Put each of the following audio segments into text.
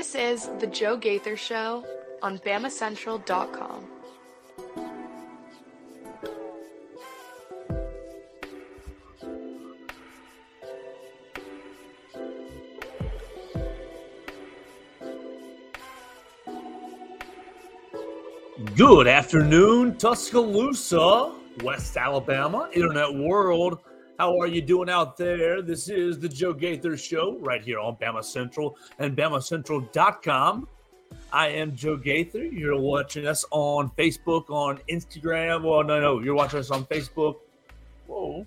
This is The Joe Gaither Show on BamaCentral.com. Good afternoon, Tuscaloosa, West Alabama, Internet World. How are you doing out there? This is the Joe Gaither Show right here on Bama Central and BamaCentral.com. I am Joe Gaither. You're watching us on Facebook, on Instagram. Well, no, no, you're watching us on Facebook, whoa,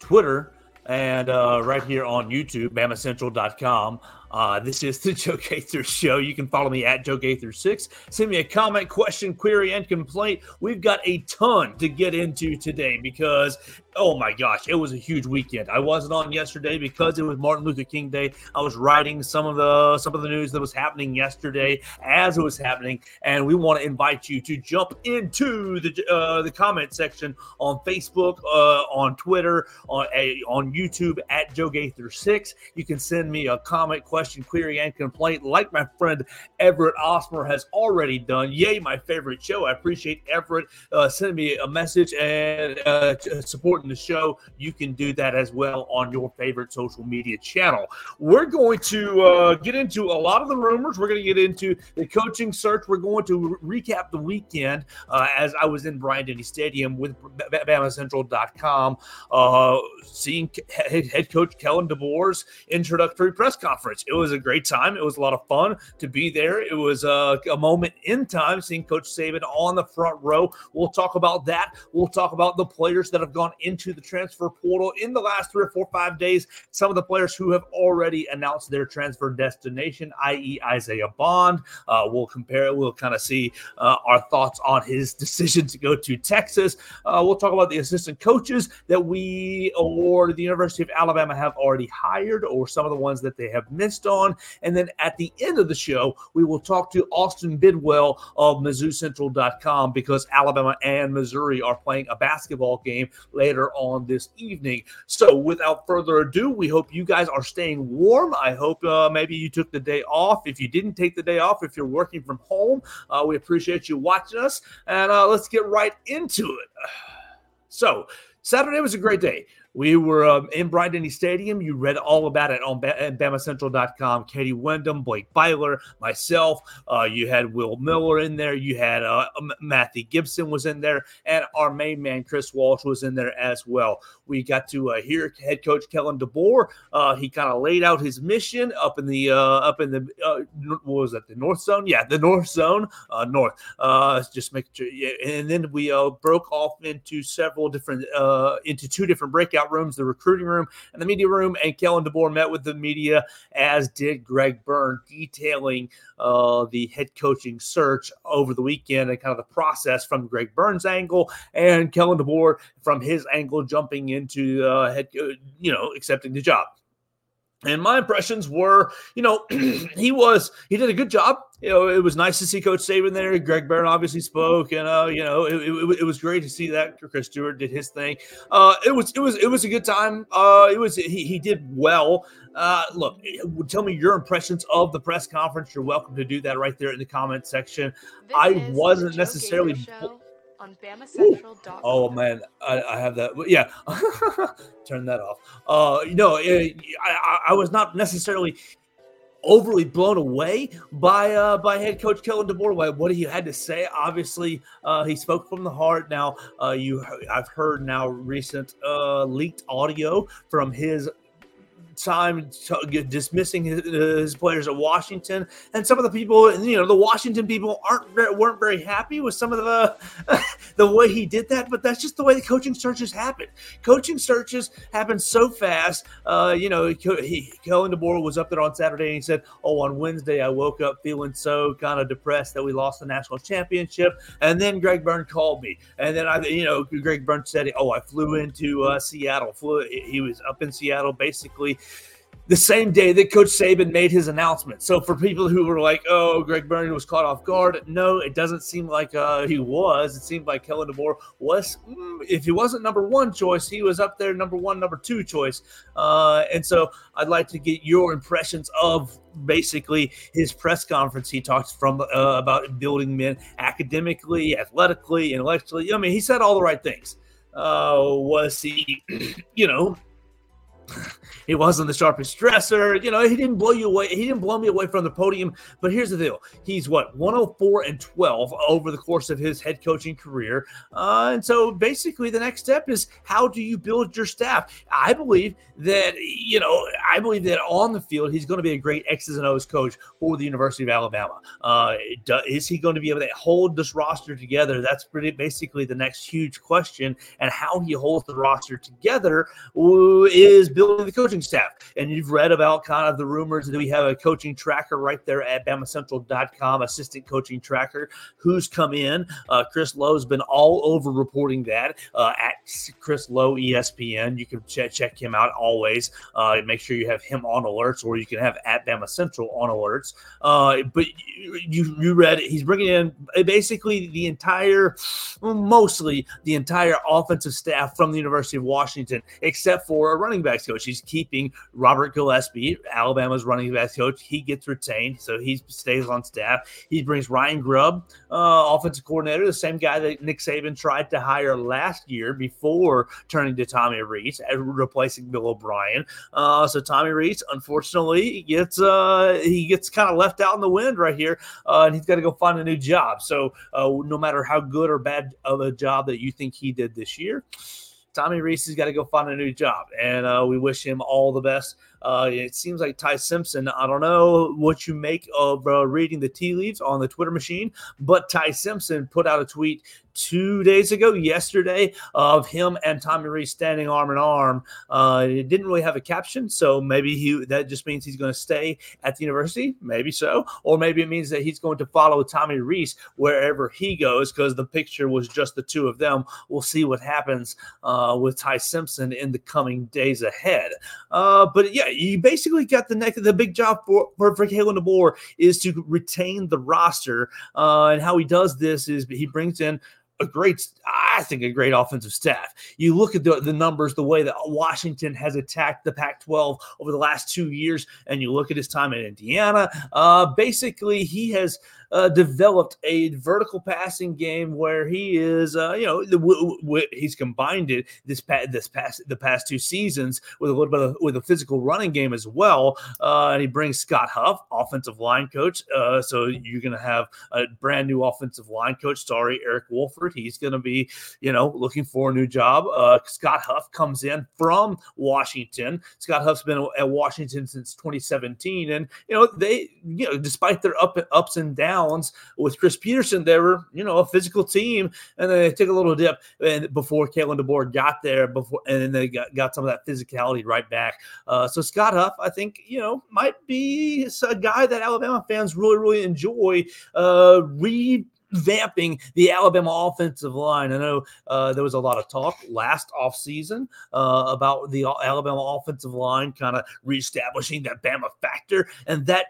Twitter, and uh, right here on YouTube, BamaCentral.com. Uh, this is the Joe Gaither Show. You can follow me at Joe Gaither6. Send me a comment, question, query, and complaint. We've got a ton to get into today because, oh my gosh, it was a huge weekend. I wasn't on yesterday because it was Martin Luther King Day. I was writing some of the some of the news that was happening yesterday as it was happening, and we want to invite you to jump into the uh, the comment section on Facebook, uh, on Twitter, on a, on YouTube at Joe Gaither6. You can send me a comment, question question, query, and complaint, like my friend Everett Osmer has already done. Yay, my favorite show. I appreciate Everett uh, sending me a message and uh, supporting the show. You can do that as well on your favorite social media channel. We're going to uh, get into a lot of the rumors. We're going to get into the coaching search. We're going to re- recap the weekend uh, as I was in Bryant Denny Stadium with BamaCentral.com, uh, seeing head coach Kalen DeBoer's introductory press conference. It it was a great time. It was a lot of fun to be there. It was a, a moment in time seeing Coach Saban on the front row. We'll talk about that. We'll talk about the players that have gone into the transfer portal in the last three or four, five days. Some of the players who have already announced their transfer destination, i.e., Isaiah Bond. Uh, we'll compare. We'll kind of see uh, our thoughts on his decision to go to Texas. Uh, we'll talk about the assistant coaches that we or the University of Alabama have already hired, or some of the ones that they have missed on. And then at the end of the show, we will talk to Austin Bidwell of MizzouCentral.com because Alabama and Missouri are playing a basketball game later on this evening. So without further ado, we hope you guys are staying warm. I hope uh, maybe you took the day off. If you didn't take the day off, if you're working from home, uh, we appreciate you watching us. And uh, let's get right into it. So, Saturday was a great day. We were um, in Bryant Denny Stadium. You read all about it on BamaCentral.com. Katie Wyndham, Blake Byler, myself. Uh, you had Will Miller in there. You had uh, Matthew Gibson was in there, and our main man Chris Walsh was in there as well. We got to uh, hear head coach Kalen DeBoer. Uh, he kind of laid out his mission up in the uh, up in the uh, what was that the North Zone? Yeah, the North Zone, North. just make sure. Yeah. And then we broke off into several different into two different breakout rooms, the recruiting room and the media room. And Kalen DeBoer met with the media, as did Greg Byrne, detailing uh, the head coaching search over the weekend and kind of the process from Greg Byrne's angle and Kalen DeBoer from his angle jumping into uh, head, you know, accepting the job. And my impressions were, you know, he was he did a good job. You know, it was nice to see Coach Saban there. Greg Byrne obviously spoke, and uh, you know, it, it, it, was great to see that Chris Stewart did his thing. Uh, it was it was it was a good time. Uh, it was he he did well. Uh, look, tell me your impressions of the press conference. You're welcome to do that right there in the comment section. This I wasn't necessarily on BamaCentral.com. Oh man, I, I, have that. Yeah, turn that off. Uh, you know, it, I, I was not necessarily overly blown away by uh, by head coach Kalen DeBoer. What he had to say, obviously, uh, he spoke from the heart. Now, uh, you, I've heard now recent uh, leaked audio from his time dismissing his, his, players at Washington, and some of the people, you know, the Washington people aren't weren't very happy with some of the the way he did that. But that's just the way the coaching searches happen. Coaching searches happen so fast. Uh, you know, he, Kalen DeBoer was up there on Saturday and he said, "Oh, on Wednesday I woke up feeling so kind of depressed that we lost the national championship." And then Greg Byrne called me, and then I, you know, Greg Byrne said, "Oh, I flew into uh, Seattle. Flew. He was up in Seattle, basically." The same day that Coach Saban made his announcement. So for people who were like, "Oh, Greg Byrne was caught off guard," no, it doesn't seem like uh, he was. It seemed like Kalen DeBoer was. Mm, if he wasn't number one choice, he was up there, number one, number two choice. Uh, and so I'd like to get your impressions of basically his press conference. He talked from uh, about building men academically, athletically, intellectually. I mean, he said all the right things. Uh, was he, you know? he wasn't the sharpest dresser. You know, he didn't blow you away. He didn't blow me away from the podium. But here's the deal: he's what 104 and 12 over the course of his head coaching career. Uh, and so, basically, the next step is how do you build your staff? I believe that you know, I believe that on the field, he's going to be a great X's and O's coach for the University of Alabama. Uh, is he going to be able to hold this roster together? That's pretty basically the next huge question. And how he holds the roster together is building the coaching staff. And you've read about kind of the rumors that we have a coaching tracker right there at BamaCentral.com, assistant coaching tracker, who's come in. Uh, Chris Low's been all over reporting that uh, at Chris Low ESPN. You can ch- check him out always. Uh, make sure you have him on alerts, or you can have at Bama Central on alerts. Uh, but you you read it. He's bringing in basically the entire, mostly the entire offensive staff from the University of Washington, except for a running backs coach. He's keeping Robert Gillespie, Alabama's running backs coach. He gets retained, so he stays on staff. He brings Ryan Grubb, uh, offensive coordinator, the same guy that Nick Saban tried to hire last year before turning to Tommy Rees, replacing Bill O'Brien. Uh, so Tommy Rees, unfortunately, gets uh, he gets kind of left out in the wind right here, uh, and he's got to go find a new job. So uh, no matter how good or bad of a job that you think he did this year. Tommy Rees has got to go find a new job, and uh, we wish him all the best. Uh, it seems like Ty Simpson. I don't know what you make of uh, reading the tea leaves on the Twitter machine, but Ty Simpson put out a tweet two days ago, yesterday, of him and Tommy Rees standing arm in arm. Uh, it didn't really have a caption, so maybe he that just means he's going to stay at the university, maybe so, or maybe it means that he's going to follow Tommy Rees wherever he goes because the picture was just the two of them. We'll see what happens uh, with Ty Simpson in the coming days ahead. Uh, but yeah, you basically got the neck. The big job for for, for Kalen DeBoer is to retain the roster, uh, and how he does this is he brings in a great, I think, a great offensive staff. You look at the, the numbers, the way that Washington has attacked the Pac 12 over the last two years, and you look at his time in Indiana. Uh, basically, he has uh, developed a vertical passing game where he is, uh, you know, the, w- w- he's combined it this past this past the past two seasons with a little bit of with a physical running game as well. Uh, and he brings Scott Huff, offensive line coach. Uh, so you're going to have a brand new offensive line coach. Sorry, Eric Wolford. He's going to be, you know, looking for a new job. Uh, Scott Huff comes in from Washington. Scott Huff's been at Washington since 2017, and you know they, you know, despite their up ups and downs With Chris Petersen. they were, you know, a physical team, and they took a little dip and before Kalen DeBoer got there before, and then they got, got some of that physicality right back. Uh, so Scott Huff, I think, you know, might be a guy that Alabama fans really, really enjoy. Uh, vamping the Alabama offensive line. I know uh, there was a lot of talk last offseason uh, about the Alabama offensive line kind of reestablishing that Bama factor, and that.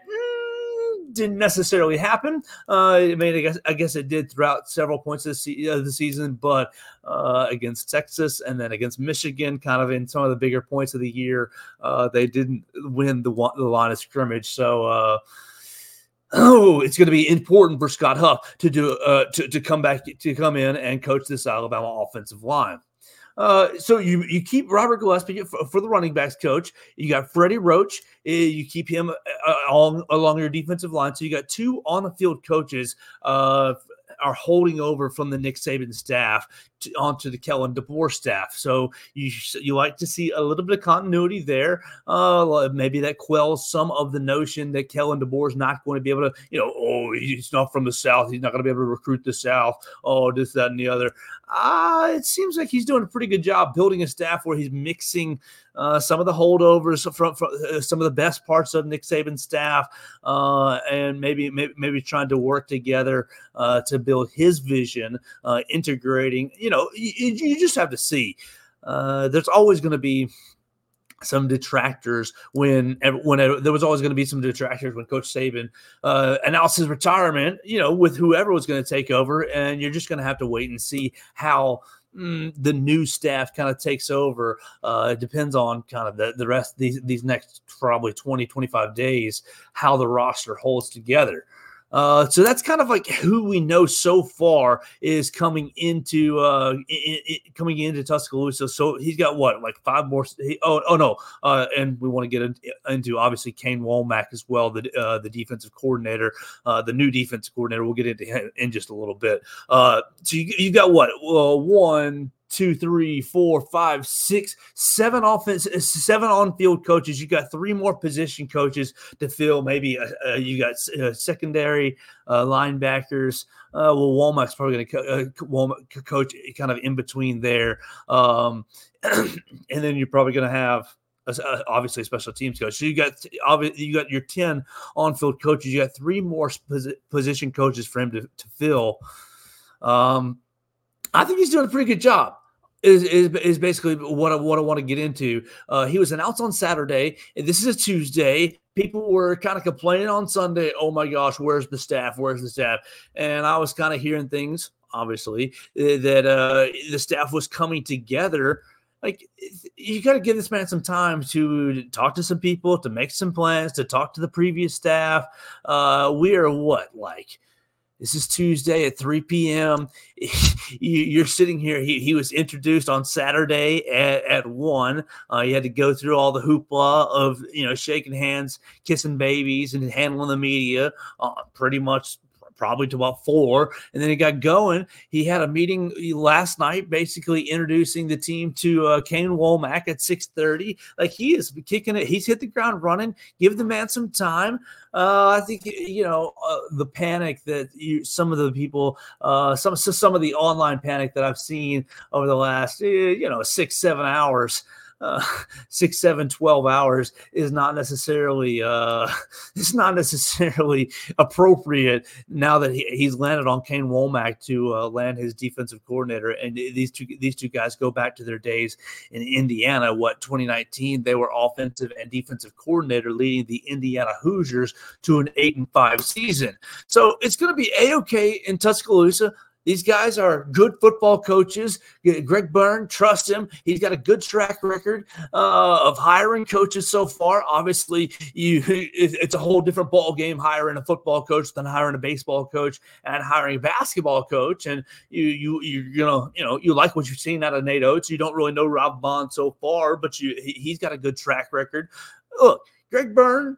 Didn't necessarily happen. Uh, I mean, I guess I guess it did throughout several points of the, se- of the season, but uh, against Texas and then against Michigan, kind of in some of the bigger points of the year, uh, they didn't win the the line of scrimmage. So. Uh, oh, it's going to be important for Scott Huff to do uh, to, to come back to come in and coach this Alabama offensive line. Uh, so you you keep Robert Gillespie for, for, the running backs coach. You got Freddie Roach. Uh, you keep him uh, along along your defensive line. So you got two on the field coaches uh, are holding over from the Nick Saban staff to, onto the Kalen DeBoer staff. So you you like to see a little bit of continuity there. Uh, maybe that quells some of the notion that Kalen DeBoer is not going to be able to, you know, oh, he's not from the South. He's not going to be able to recruit the South. Oh, this, that, and the other. Uh, it seems like he's doing a pretty good job building a staff where he's mixing uh, some of the holdovers from, from uh, some of the best parts of Nick Saban's staff, uh, and maybe, maybe maybe trying to work together uh, to build his vision, uh, integrating. You know, you, you just have to see. There's always going to be some detractors when when there was always going to be some detractors when Coach Saban uh, announced his retirement. You know, with whoever was going to take over, and you're just going to have to wait and see how mm, the new staff kind of takes over. Uh, it depends on kind of the, the rest these these next probably 20 25 days how the roster holds together. Uh, so that's kind of like who we know so far is coming into uh, coming into Tuscaloosa. So he's got what like five more. He, oh, oh no, uh, and we want to get in, into obviously Kane Wommack as well, the uh, the defensive coordinator, uh, the new defensive coordinator. We'll get into him in just a little bit. Uh, so you, you got what uh, one, two, three, four, five, six, seven offense, uh, seven on-field coaches. You got three more position coaches to fill. Maybe uh, uh, you got uh, secondary uh, linebackers. Uh, well, Wommack's probably going to co- coach kind of in between there, um, and then you're probably going to have. obviously, a special teams coach. So you got obviously you got your ten on-field coaches. You got three more position coaches for him to, to fill. Um, I think he's doing a pretty good job. Is, is, is basically what I, what I want to get into. Uh, he was announced on Saturday. This is a Tuesday. People were kind of complaining on Sunday. Oh my gosh, where's the staff? Where's the staff? And I was kind of hearing things, obviously, eh, that uh, the staff was coming together. Like you got to give this man some time to talk to some people, to make some plans, to talk to the previous staff. Uh, we are what like this is Tuesday at 3 p.m. You're sitting here. He, he was introduced on Saturday at, at 1. Uh, he had to go through all the hoopla of, you know, shaking hands, kissing babies, and handling the media uh, pretty much probably to about four, and then he got going. He had a meeting last night, basically introducing the team to uh, Kane Wommack at six thirty. Like he is kicking it. He's hit the ground running. Give the man some time. Uh, I think you know uh, the panic that you, some of the people, uh, some some of the online panic that I've seen over the last eh, you know six seven hours uh, six, seven, 12 hours is not necessarily uh, it's not necessarily appropriate now that he, he's landed on Kane Wommack to uh, land his defensive coordinator. And these two these two guys go back to their days in Indiana. What 2019 they were offensive and defensive coordinator leading the Indiana Hoosiers to an eight and five season. So it's going to be a okay in Tuscaloosa. These guys are good football coaches. Greg Byrne, trust him. He's got a good track record uh, of hiring coaches so far. Obviously, you it's a whole different ball game hiring a football coach than hiring a baseball coach and hiring a basketball coach. And you you you you know you know you like what you've seen out of Nate Oats. You don't really know Rob Vaughn so far, but you he's got a good track record. Look, Greg Byrne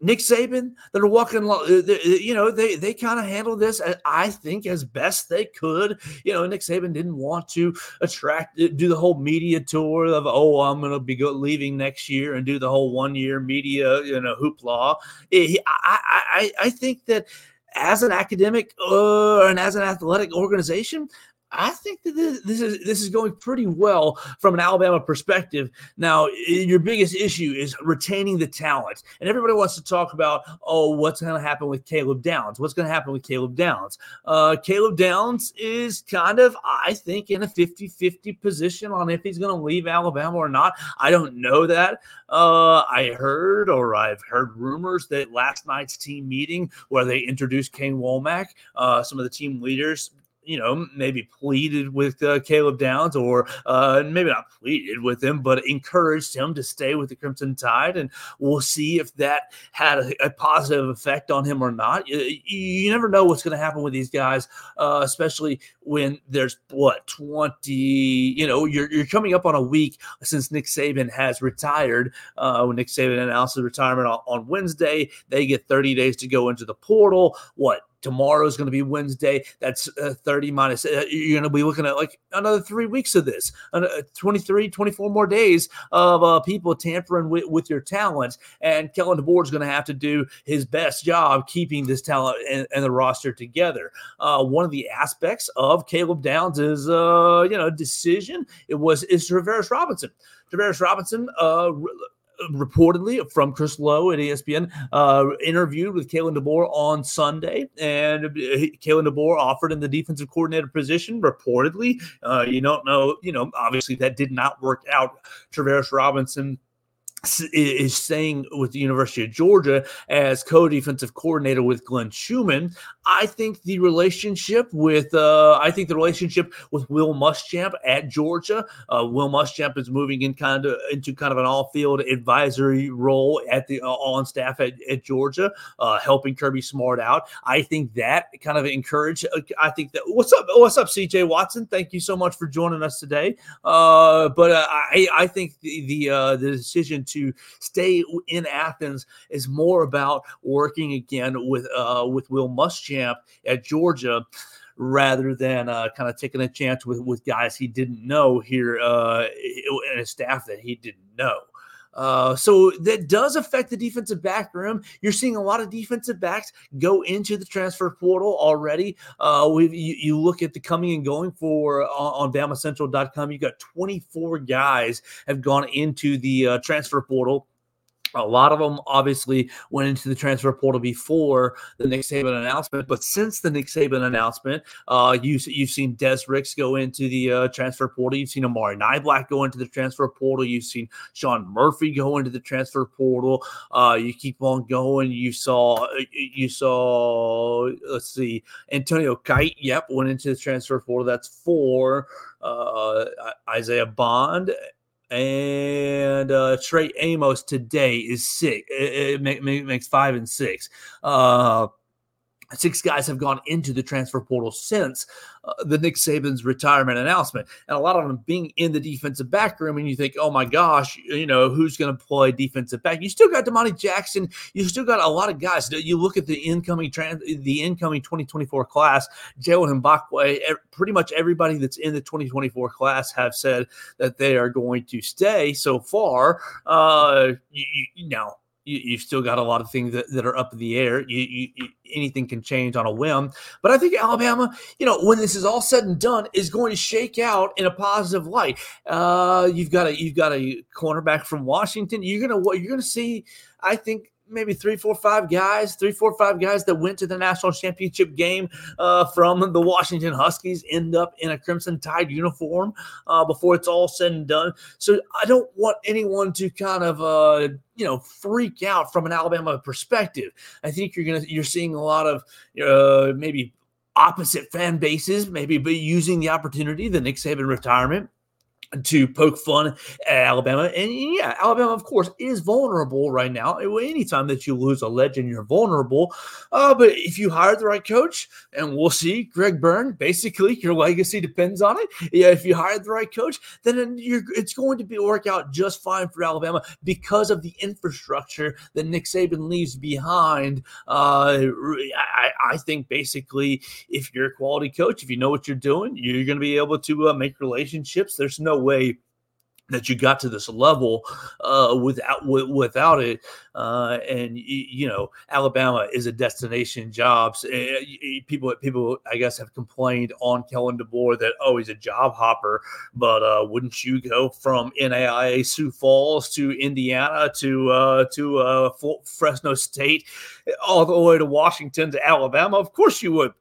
Nick Saban that are walking, uh, uh, you know, they they kind of handled this, uh, I think, as best they could. You know, Nick Saban didn't want to attract, do the whole media tour of, oh, I'm going to be go, leaving next year and do the whole one year media, you know, hoopla. I, I, I think that as an academic uh, and as an athletic organization, I think that this, is this is going pretty well from an Alabama perspective. Now, your biggest issue is retaining the talent, and everybody wants to talk about, oh, what's going to happen with Caleb Downs? What's going to happen with Caleb Downs? Uh, Caleb Downs is kind of, I think, in a 50-50 position on if he's going to leave Alabama or not. I don't know that. Uh, I heard, or I've heard rumors that last night's team meeting where they introduced Kane Wommack, uh, some of the team leaders you know, maybe pleaded with uh, Caleb Downs or uh, maybe not pleaded with him, but encouraged him to stay with the Crimson Tide. And we'll see if that had a, a positive effect on him or not. You, you never know what's going to happen with these guys, uh, especially when there's what, 20, you know, you're, you're coming up on a week since Nick Saban has retired. Uh, when Nick Saban announced his retirement on, on Wednesday, they get 30 days to go into the portal. What, Tomorrow is going to be Wednesday. That's uh, 30 minus. Uh, you're going to be looking at like another three weeks of this, uh, 23, 24 more days of uh, people tampering with, with your talent. And Kalen DeBoer is going to have to do his best job keeping this talent and, and the roster together. Uh, one of the aspects of Caleb Downs is, uh, you know, decision. It was is Travaris Robinson. Travaris Robinson reportedly from Chris Low at ESPN, uh, interviewed with Kalen DeBoer on Sunday, and Kalen DeBoer offered in the defensive coordinator position. Reportedly, uh, you don't know, you know, obviously that did not work out. Travaris Robinson is staying with the University of Georgia as co-defensive coordinator with Glenn Schumann. I think the relationship with uh, I think the relationship with Will Muschamp at Georgia. Uh, Will Muschamp is moving in kind of into kind of an all-field advisory role at the uh, on staff at, at Georgia, uh, helping Kirby Smart out. I think that kind of encourage. Uh, I think that what's up, what's up, CJ Watson? Thank you so much for joining us today. Uh, but I I think the the, the decision to stay in Athens is more about working again with uh, with Will Muschamp at Georgia rather than uh, kind of taking a chance with with guys he didn't know here uh, and a staff that he didn't know. Uh, so that does affect the defensive back room. You're seeing a lot of defensive backs go into the transfer portal already. Uh, we you, you, look at the coming and going for uh, on, on BamaCentral.com. You got 24 guys have gone into the uh, transfer portal a lot of them obviously went into the transfer portal before the Nick Saban announcement, but since the Nick Saban announcement, uh, you, you've seen Des Ricks go into the uh, transfer portal. You've seen Amari Niblack go into the transfer portal. You've seen Sean Murphy go into the transfer portal. Uh, you keep on going. You saw, you saw, let's see, Antonio Kite, yep, went into the transfer portal. That's four. Uh, Isaiah Bond and uh, Trey Amos today is six. It, it, makes five and six. Uh, Six guys have gone into the transfer portal since uh, the Nick Saban's retirement announcement, and a lot of them being in the defensive back room. And you think, oh my gosh, you know who's going to play defensive back? You still got Domani Jackson. You still got a lot of guys. You look at the incoming trans, the incoming 2024 class, Jaylen Mbakwe. Pretty much everybody that's in the 2024 class have said that they are going to stay. So far, uh, you, you know you, have still got a lot of things that, that are up in the air. You, you, you, anything can change on a whim. But I think Alabama, you know, when this is all said and done, is going to shake out in a positive light. Uh, you've got a you've got a cornerback from Washington. You're gonna you're gonna see. I think maybe three, four, five guys, three, four, five guys that went to the national championship game uh, from the Washington Huskies end up in a Crimson Tide uniform uh, before it's all said and done. So I don't want anyone to kind of, uh, you know, freak out from an Alabama perspective. I think you're gonna you're seeing a lot of uh, maybe opposite fan bases, maybe but using the opportunity, the Nick Saban retirement to poke fun at Alabama. And yeah, Alabama, of course, is vulnerable right now. Anytime that you lose a legend, you're vulnerable. Uh, but if you hire the right coach, and we'll see, Greg Byrne, basically your legacy depends on it. Yeah, if you hire the right coach, then it's going to be work out just fine for Alabama because of the infrastructure that Nick Saban leaves behind. Uh, I, I think basically, if you're a quality coach, if you know what you're doing, you're going to be able to uh, make relationships. There's no way that you got to this level uh, without w- without it. Uh, and you know, Alabama is a destination jobs. Uh, people people I guess have complained on Kalen DeBoer that oh he's a job hopper, but uh, wouldn't you go from NAIA Sioux Falls to Indiana to uh, to uh, Fresno State all the way to Washington to Alabama? Of course you would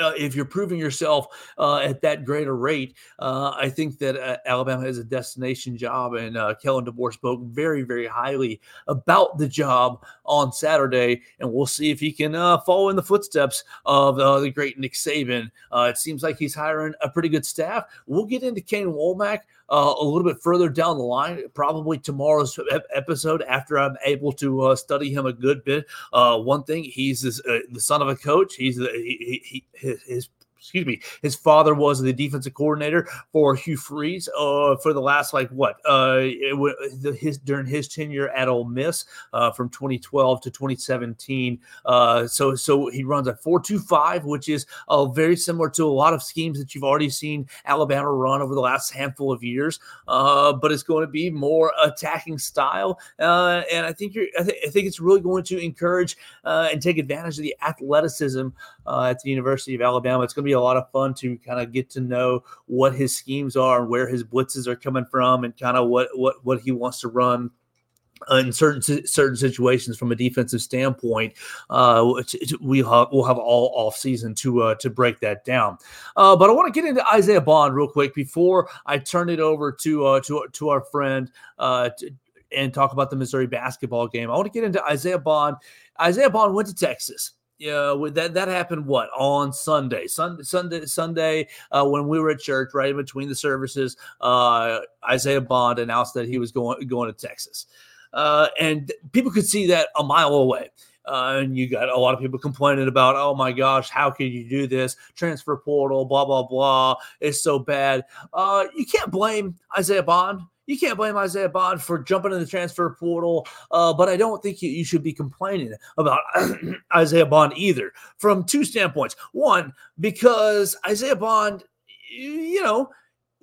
uh, if you're proving yourself uh, at that greater rate, uh, I think that uh, Alabama has a destination job. And uh, Kalen DeBoer spoke very, very highly about the job on Saturday. And we'll see if he can uh, follow in the footsteps of the great Nick Saban. it seems like he's hiring a pretty good staff. We'll get into Kane Wommack uh, a little bit further down the line, probably tomorrow's episode after I'm able to uh, study him a good bit. Uh, one thing, he's this, uh, the son of a coach. He's the, he, he, his excuse me, his father was the defensive coordinator for Hugh Freeze uh, for the last like what uh, it, his during his tenure at Ole Miss uh, from 2012 to 2017. Uh, so so he runs a four two five, which is uh, very similar to a lot of schemes that you've already seen Alabama run over the last handful of years. Uh, but it's going to be more attacking style, uh, and I think you're I, th- I, think it's really going to encourage uh, and take advantage of the athleticism at the University of Alabama. It's going to be a lot of fun to kind of get to know what his schemes are and where his blitzes are coming from and kind of what what what he wants to run in certain certain situations from a defensive standpoint, uh, we have, we'll have all off season to uh, to break that down. Uh, but I want to get into Isaiah Bond real quick before I turn it over to uh, to to our friend uh, and talk about the Missouri basketball game. I want to get into Isaiah Bond. Isaiah Bond went to Texas. Yeah, that that happened what on Sunday, Sunday, Sunday, Sunday uh, when we were at church, right in between the services. Uh, Isaiah Bond announced that he was going going to Texas, uh, and people could see that a mile away. Uh, and you got a lot of people complaining about, oh my gosh, how can you do this? Transfer portal, blah blah blah. It's so bad. Uh, you can't blame Isaiah Bond you can't blame Isaiah Bond for jumping in the transfer portal, uh, but I don't think you, you should be complaining about Isaiah Bond either from two standpoints. One, because Isaiah Bond, you know,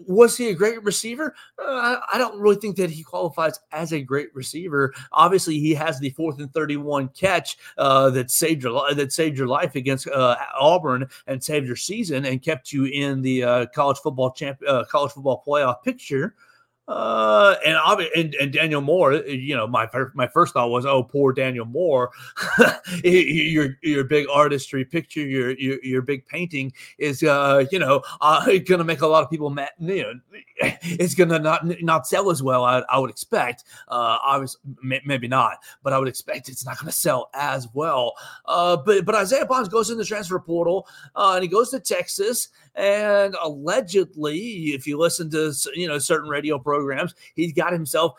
was he a great receiver? Uh, I don't really think that he qualifies as a great receiver. Obviously, he has the fourth and thirty-one catch uh, that saved your that saved your life against uh, Auburn and saved your season and kept you in the uh, college football champ uh, college football playoff picture. Uh, and, and and Daniel Moore, uh, you know, my my first thought was, oh, poor Daniel Moore. your your big artistry picture, your your your big painting is, uh, you know, uh, going to make a lot of people mad. You know, it's going to not not sell as well. I, I would expect. Uh, obviously, maybe not, but I would expect it's not going to sell as well. Uh, but but Isaiah Bonds goes in the transfer portal, uh, and he goes to Texas, and allegedly, if you listen to you know certain radio programs, he's got himself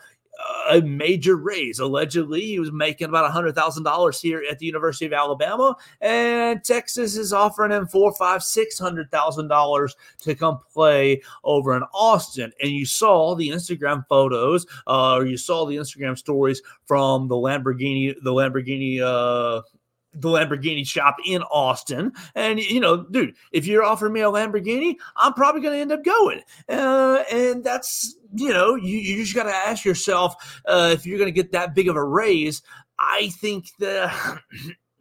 a major raise. Allegedly, he was making about hundred thousand dollars here at the University of Alabama, and Texas is offering him four, five, six hundred thousand dollars to come play over in Austin. And you saw the Instagram photos, uh, or you saw the Instagram stories from the Lamborghini, the Lamborghini. Uh, the Lamborghini shop in Austin. And, you know, dude, if you're offering me a Lamborghini, I'm probably going to end up going. Uh, and that's, you know, you, you just got to ask yourself uh, if you're going to get that big of a raise. I think the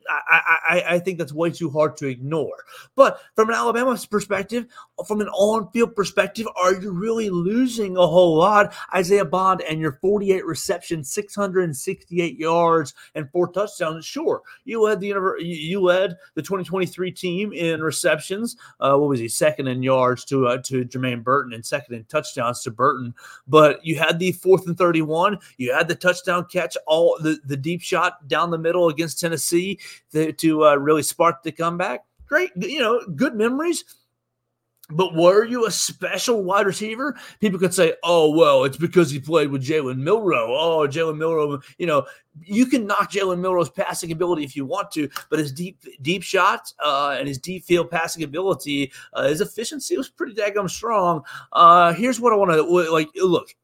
I, I, I think that's way too hard to ignore. But from an Alabama perspective, from an on-field perspective, are you really losing a whole lot? Isaiah Bond and your 48 receptions, 668 yards, and four touchdowns. Sure, you led the you led the 2023 team in receptions. Uh, what was he? Second in yards to uh, to Jermaine Burton and second in touchdowns to Burton. But you had the fourth and 31. You had the touchdown catch, all the the deep shot down the middle against Tennessee to, to uh, really spark the comeback. Great, you know, good memories. But were you a special wide receiver? People could say, oh, well, it's because he played with Jalen Milroe. Oh, Jalen Milroe, you know, you can knock Jalen Milroe's passing ability if you want to, but his deep deep shots uh, and his deep field passing ability, uh, his efficiency was pretty daggum strong. Uh, here's what I want to like. Look,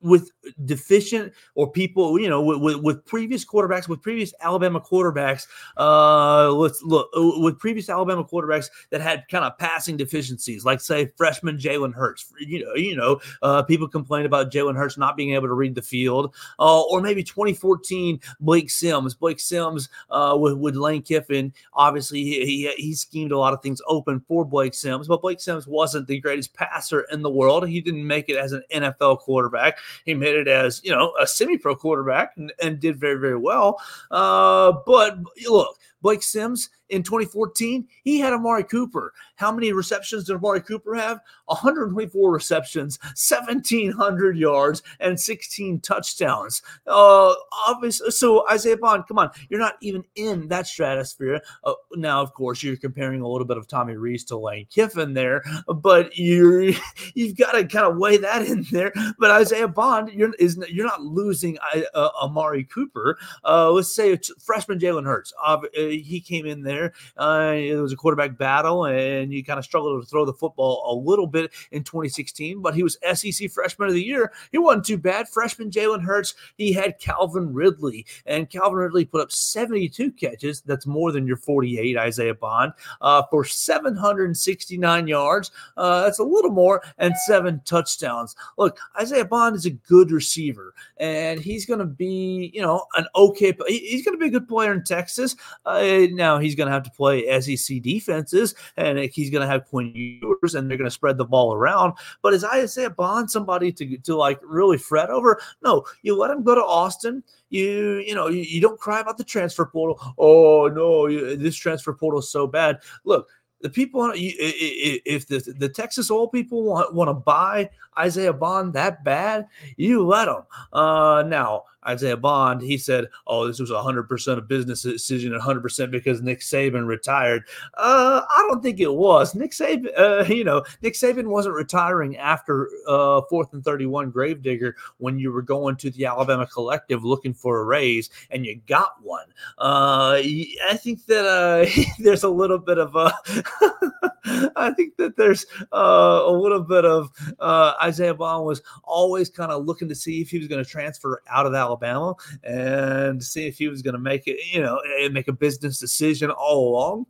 with deficient or people, you know, with, with, with, previous quarterbacks, with previous Alabama quarterbacks, uh, let's look uh, with previous Alabama quarterbacks that had kind of passing deficiencies, like say freshman Jalen Hurts. You know, you know, uh, people complain about Jalen Hurts not being able to read the field, uh, or maybe 2014 Blake Sims. Blake Sims uh, with, with Lane Kiffin, obviously he, he, he schemed a lot of things open for Blake Sims, but Blake Sims wasn't the greatest passer in the world. He didn't make it as an NFL quarterback. He made it as you know a semi-pro quarterback and, and did very very well. Uh, but look, Blake Sims in 2014, he had Amari Cooper. How many receptions did Amari Cooper have? 124 receptions, 1,700 yards, and 16 touchdowns. Uh, obviously, so Isaiah Bond, come on, you're not even in that stratosphere. Uh, now, of course, you're comparing a little bit of Tommy Rees to Lane Kiffin there, but you're you've got to kind of weigh that in there. But Isaiah Bond, you're is you're not losing uh, Amari Cooper. Uh, let's say freshman Jalen Hurts. Uh, he came in there there. Uh, it was a quarterback battle, and you kind of struggled to throw the football a little bit in 2016. But he was SEC Freshman of the Year. He wasn't too bad. Freshman Jalen Hurts. He had Calvin Ridley, and Calvin Ridley put up 72 catches. That's more than your 48, Isaiah Bond, uh, for 769 yards. Uh, that's a little more, and seven touchdowns. Look, Isaiah Bond is a good receiver, and he's going to be, you know, an okay. He's going to be a good player in Texas. Uh, now he's going going to have to play SEC defenses, and he's going to have Quinn Ewers, and they're going to spread the ball around. But is Isaiah Bond somebody to to like really fret over? No, you let him go to Austin. You you know you, you don't cry about the transfer portal. Oh no, you, this transfer portal is so bad. Look, the people if the, the texas oil people want, want to buy isaiah bond that bad you let them uh, now isaiah bond. He said oh this was 100% a business decision 100% because nick saban retired. Uh, i don't think it was. Nick saban uh, you know nick saban wasn't retiring after uh, fourth and 31 gravedigger when you were going to the alabama collective looking for a raise and you got one. Uh, i think that uh, there's a little bit of a I think that there's uh, a little bit of uh, Isaiah Bond was always kind of looking to see if he was going to transfer out of Alabama and see if he was going to make it, you know, make a business decision all along.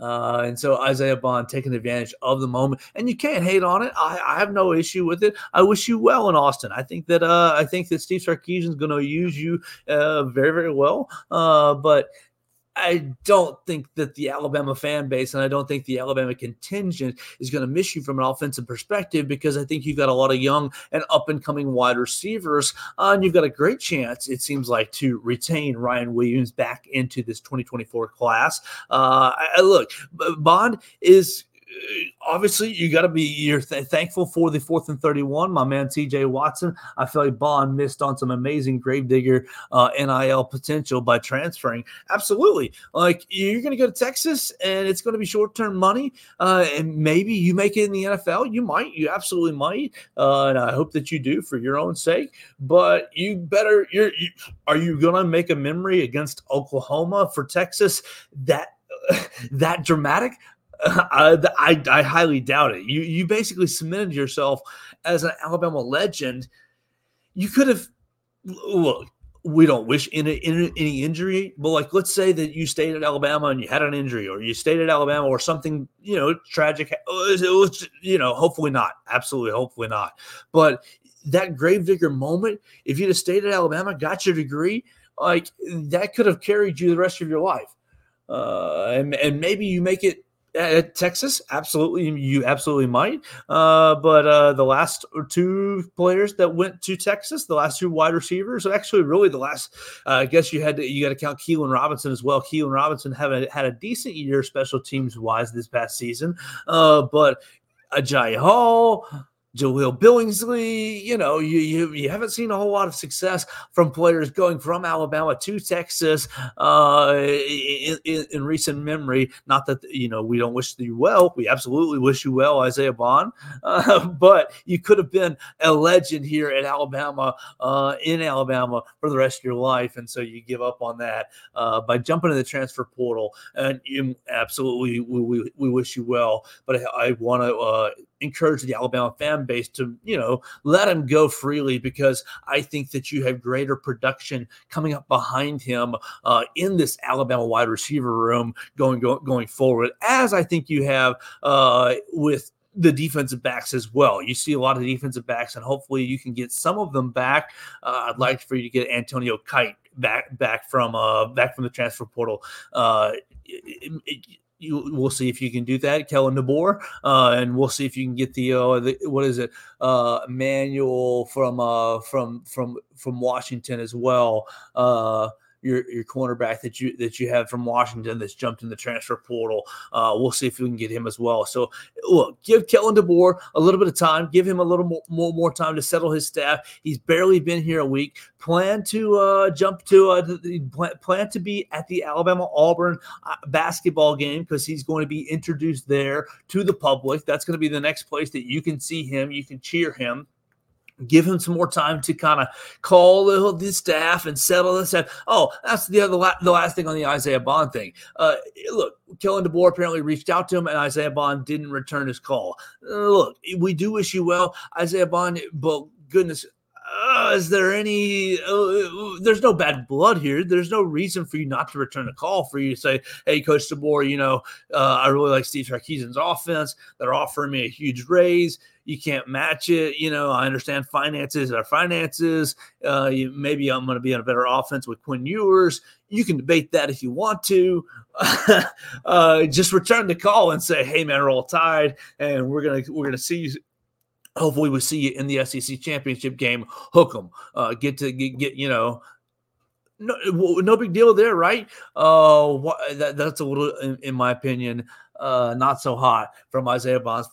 Uh, and so Isaiah Bond taking advantage of the moment, and you can't hate on it. I, I, have no issue with it. I wish you well in Austin. I think that uh, I think that Steve Sarkisian is going to use you uh, very very well. Uh, but I don't think that the Alabama fan base and I don't think the Alabama contingent is going to miss you from an offensive perspective because I think you've got a lot of young and up and coming wide receivers. Uh, and you've got a great chance, it seems like, to retain Ryan Williams back into this 2024 class. Uh, I, look, Bond is obviously you got to be you're th- thankful for the fourth and 31 my man tj watson i feel like bond missed on some amazing gravedigger uh, nil potential by transferring. Absolutely. Like you're going to go to texas and it's going to be short-term money uh, and maybe you make it in the nfl you might you absolutely might uh, and i hope that you do for your own sake but you better you're you, are you going to make a memory against oklahoma for texas that that dramatic I, I, I highly doubt it. You you basically cemented yourself as an Alabama legend. You could have look. We don't wish any, any injury, but like let's say that you stayed at Alabama and you had an injury, or you stayed at Alabama, or something you know tragic. It was, you know, hopefully not. Absolutely, hopefully not. But that gravedigger moment, if you'd have stayed at Alabama, got your degree, like that could have carried you the rest of your life. Uh, and, and maybe you make it at Texas, absolutely, you absolutely might. Uh, but uh, the last two players that went to Texas, the last two wide receivers, actually, really the last. Uh, I guess you had to you got to count Keilan Robinson as well. Keilan Robinson a, had a decent year special teams wise this past season, uh, but Agiye Hall, Jahleel Billingsley, you know, you, you you haven't seen a whole lot of success from players going from Alabama to Texas uh, in, in, in, recent memory. Not that you know we don't wish you well, we absolutely wish you well, Isaiah Bond. Uh, but you could have been a legend here at Alabama, uh, in Alabama for the rest of your life, and so you give up on that uh, by jumping in the transfer portal. And you, absolutely, we, we, we wish you well. But I, I want to uh, encourage the Alabama fan base to, you know, let him go freely because I think that you have greater production coming up behind him uh, in this Alabama wide receiver room going go, going forward, as I think you have uh, with the defensive backs as well. You see a lot of defensive backs, and hopefully you can get some of them back. Uh, I'd like for you to get Antonio Kite back back from uh, back from the transfer portal. Uh, it, it, you, we'll see if you can do that, Kalen DeBoer, uh, and we'll see if you can get the, uh, the what is it, uh, Manuel from uh, from from from Washington as well. Uh, your your cornerback that you that you have from Washington that's jumped in the transfer portal. Uh, we'll see if we can get him as well. So look, give Kalen DeBoer a little bit of time, give him a little more, more, more time to settle his staff. He's barely been here a week. Plan to uh, jump to uh, plan, plan to be at the Alabama Auburn uh, basketball game because he's going to be introduced there to the public. That's going to be the next place that you can see him. You can cheer him give him some more time to kind of call the, the, staff and settle this stuff. Oh, that's the other la- the last thing on the Isaiah Bond thing. Uh, look, Kalen DeBoer apparently reached out to him, and Isaiah Bond didn't return his call. Uh, look, we do wish you well, Isaiah Bond, but goodness. Uh, is there any? Uh, there's no bad blood here. There's no reason for you not to return a call. For you to say, "Hey, Coach DeBoer, you know, uh, I really like Steve Sarkisian's offense. They're offering me a huge raise you can't match it. You know, I understand finances are finances. Uh, you, maybe I'm going to be on a better offense with Quinn Ewers. You can debate that if you want to. uh, just return the call and say, "Hey, man, roll tide, and we're gonna we're gonna see you hopefully we see you in the SEC championship game. Hook them, uh, get to get, get you know. No, no big deal there, right? Uh, that, that's a little, in, in my opinion, uh, not so hot from Isaiah Bond's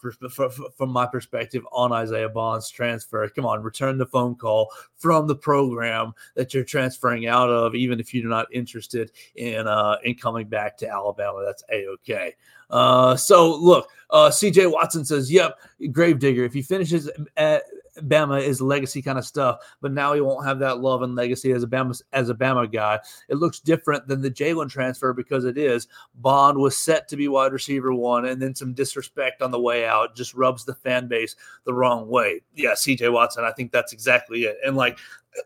from my perspective on Isaiah Bond's transfer. Come on, return the phone call from the program that you're transferring out of, even if you're not interested in uh, in coming back to Alabama. That's a okay. Uh, so look, uh, CJ Watson says, "Yep, Gravedigger. If he finishes at Bama is legacy kind of stuff, but now he won't have that love and legacy as a Bama as a Bama guy. It looks different than the Jalen transfer because it is. Bond was set to be wide receiver one, and then some disrespect on the way out just rubs the fan base the wrong way. Yeah, CJ Watson, I think that's exactly it. And like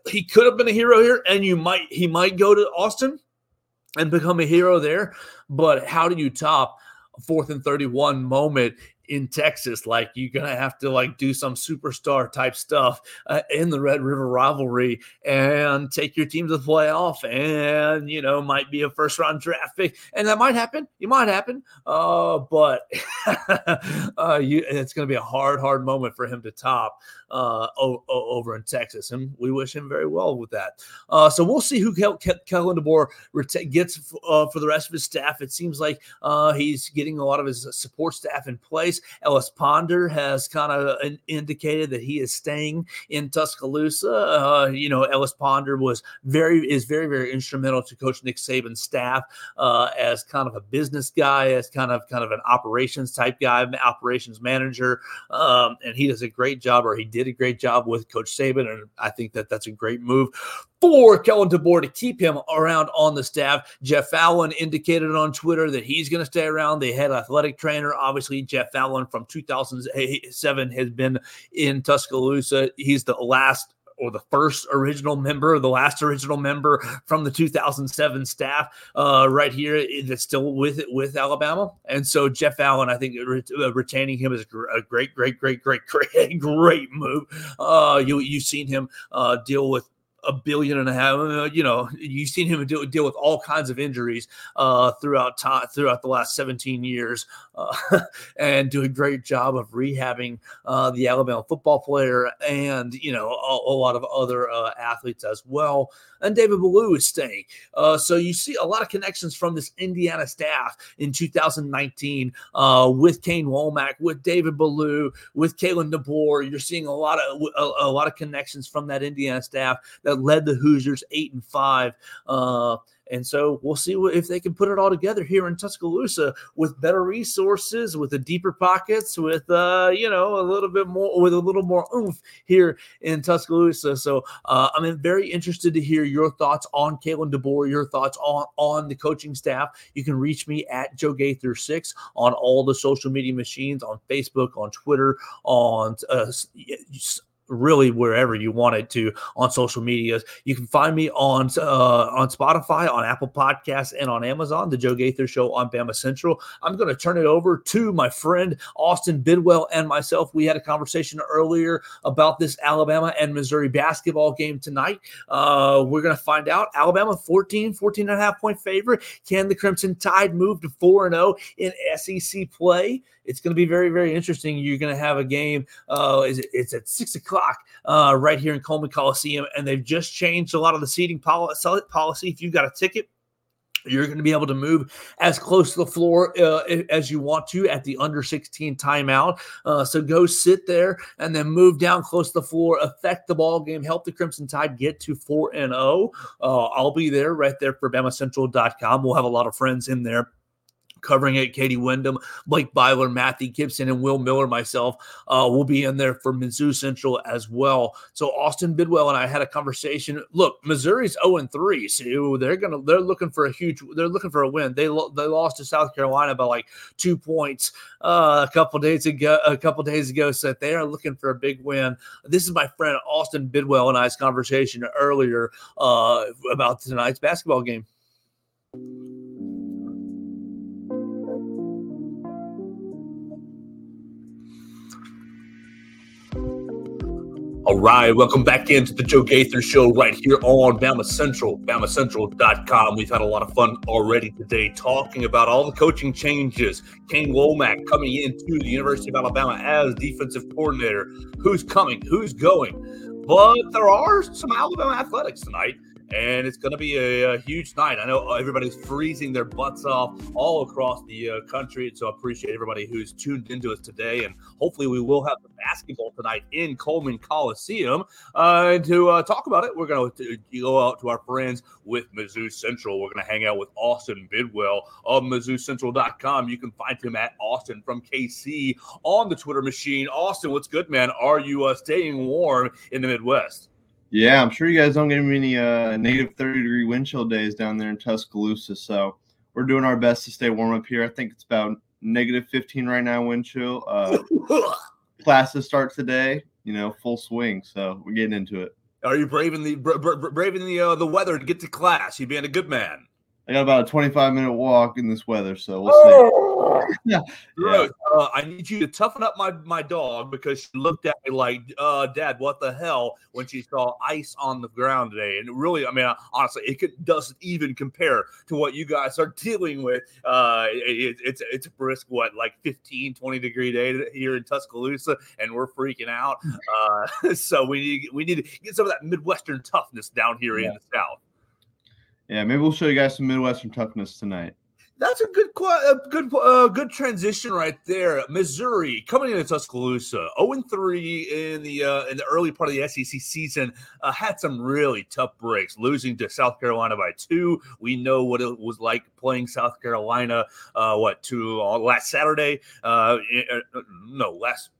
he could have been a hero here, and you might he might go to Austin and become a hero there. But how do you top fourth and 31 moment in Texas. Like you're gonna have to like do some superstar type stuff uh, in the Red River rivalry and take your team to the playoff, and you know might be a first round draft pick, and that might happen. It might happen, uh, but uh, you, it's gonna be a hard, hard moment for him to top uh, o- over in Texas, and we wish him very well with that. Uh, so we'll see who Kel- Kel- Kalen DeBoer gets f- uh, for the rest of his staff. It seems like uh, he's getting a lot of his support staff in place. Ellis Ponder has kind of indicated that he is staying in Tuscaloosa. Uh, you know, Ellis Ponder was very is very very instrumental to Coach Nick Saban's staff uh, as kind of a business guy, as kind of kind of an operations type guy, operations manager, um, and he does a great job, or he did did a great job with Coach Saban, and I think that that's a great move for Kalen DeBoer to keep him around on the staff. Jeff Allen indicated on Twitter that he's going to stay around. The head athletic trainer, obviously, Jeff Allen from 2007 has been in Tuscaloosa. He's the last or the first original member, the last original member from the 2007 staff, uh, right here that's still with it with Alabama. And so Jeff Allen, I think uh, retaining him is a great, great, great, great, great, great move. Uh, you you've seen him uh, deal with a billion and a half. Uh, you know, you've seen him deal, deal with all kinds of injuries uh, throughout time, throughout the last 17 years, uh, and do a great job of rehabbing uh, the Alabama football player and you know a, a lot of other uh, athletes as well. And David Ballou is staying, uh, so you see a lot of connections from this Indiana staff in 2019 with Kane Wommack, with David Ballou, with Kalen DeBoer. You're seeing a lot of a, a lot of connections from that Indiana staff that that led the Hoosiers eight and five. Uh, and so we'll see if they can put it all together here in Tuscaloosa with better resources, with the deeper pockets, with uh, you know a little bit more, with a little more oomph here in Tuscaloosa. So uh, I'm very interested to hear your thoughts on Kalen DeBoer, your thoughts on on the coaching staff. You can reach me at Joe Gaither six on all the social media machines, on Facebook, on Twitter, on uh, really wherever you wanted to on social medias. You can find me on uh, on Spotify, on Apple Podcasts, and on Amazon. The Joe Gaither Show on Bama Central. I'm going to turn it over to my friend Austin Bidwell and myself. We had a conversation earlier about this Alabama and Missouri basketball game tonight. Uh, we're going to find out Alabama 14, 14 and a half point favorite. Can the Crimson Tide move to 4 and 0 in SEC play? It's going to be very, very interesting. You're going to have a game. Uh, it's at six o'clock uh, right here in Coleman Coliseum, and they've just changed a lot of the seating policy. If you've got a ticket, you're going to be able to move as close to the floor uh, as you want to at the under 16 timeout. Uh, so go sit there and then move down close to the floor, affect the ball game, help the Crimson Tide get to 4 and 0. Uh, I'll be there right there for BamaCentral.com. We'll have a lot of friends in there covering it. Katie Windham, Blake Byler, Matthew Gibson, and Will Miller, myself, uh, will be in there for Mizzou Central as well. So Austin Bidwell and I had a conversation. Look, Missouri's 0 3, so they're gonna they're looking for a huge they're looking for a win. They lo- they lost to South Carolina by like two points uh, a couple days ago. A couple days ago, so they are looking for a big win. This is my friend Austin Bidwell and I's conversation earlier uh, about tonight's basketball game. All right, welcome back into the Joe Gaither Show right here on Bama Central, BamaCentral.com. We've had a lot of fun already today talking about all the coaching changes. Kane Wommack coming into the University of Alabama as defensive coordinator. Who's coming? Who's going? But there are some Alabama athletics tonight and it's going to be a, a, huge night. I know everybody's freezing their butts off all across the uh, country, and so I appreciate everybody who's tuned into us today. And hopefully, we will have the basketball tonight in Coleman Coliseum. Uh, and to uh, talk about it, we're going to go out to our friends with Mizzou Central. We're going to hang out with Austin Bidwell of MizzouCentral.com. You can find him at Austin from KC on the Twitter machine. Austin, what's good, man? Are you uh, staying warm in the Midwest? Yeah, I'm sure you guys don't get many uh, negative 30 degree wind chill days down there in Tuscaloosa. So we're doing our best to stay warm up here. I think it's about negative 15 right now, wind chill. Uh, classes start today, you know, full swing. So we're getting into it. Are you braving the braving the uh, the weather to get to class? You being a good man. I got about a 25 minute walk in this weather, so we'll oh! see. yeah. yeah. Uh, I need you to toughen up my, my dog because she looked at me like, uh, Dad, what the hell when she saw ice on the ground today. And really, I mean, honestly, it could, doesn't even compare to what you guys are dealing with. Uh, it, it's, it's a brisk, what, like 15, 20 degree day here in Tuscaloosa, and we're freaking out. Uh, so we need, we need to get some of that Midwestern toughness down here yeah. in the South. Yeah, maybe we'll show you guys some Midwestern toughness tonight. That's a good, a good, good transition right there. Missouri coming into Tuscaloosa, zero oh and three in the uh, in the early part of the SEC season. Uh, had some really tough breaks, losing to South Carolina by two. We know what it was like playing South Carolina. Uh, what to uh, last Saturday? Uh, uh no, last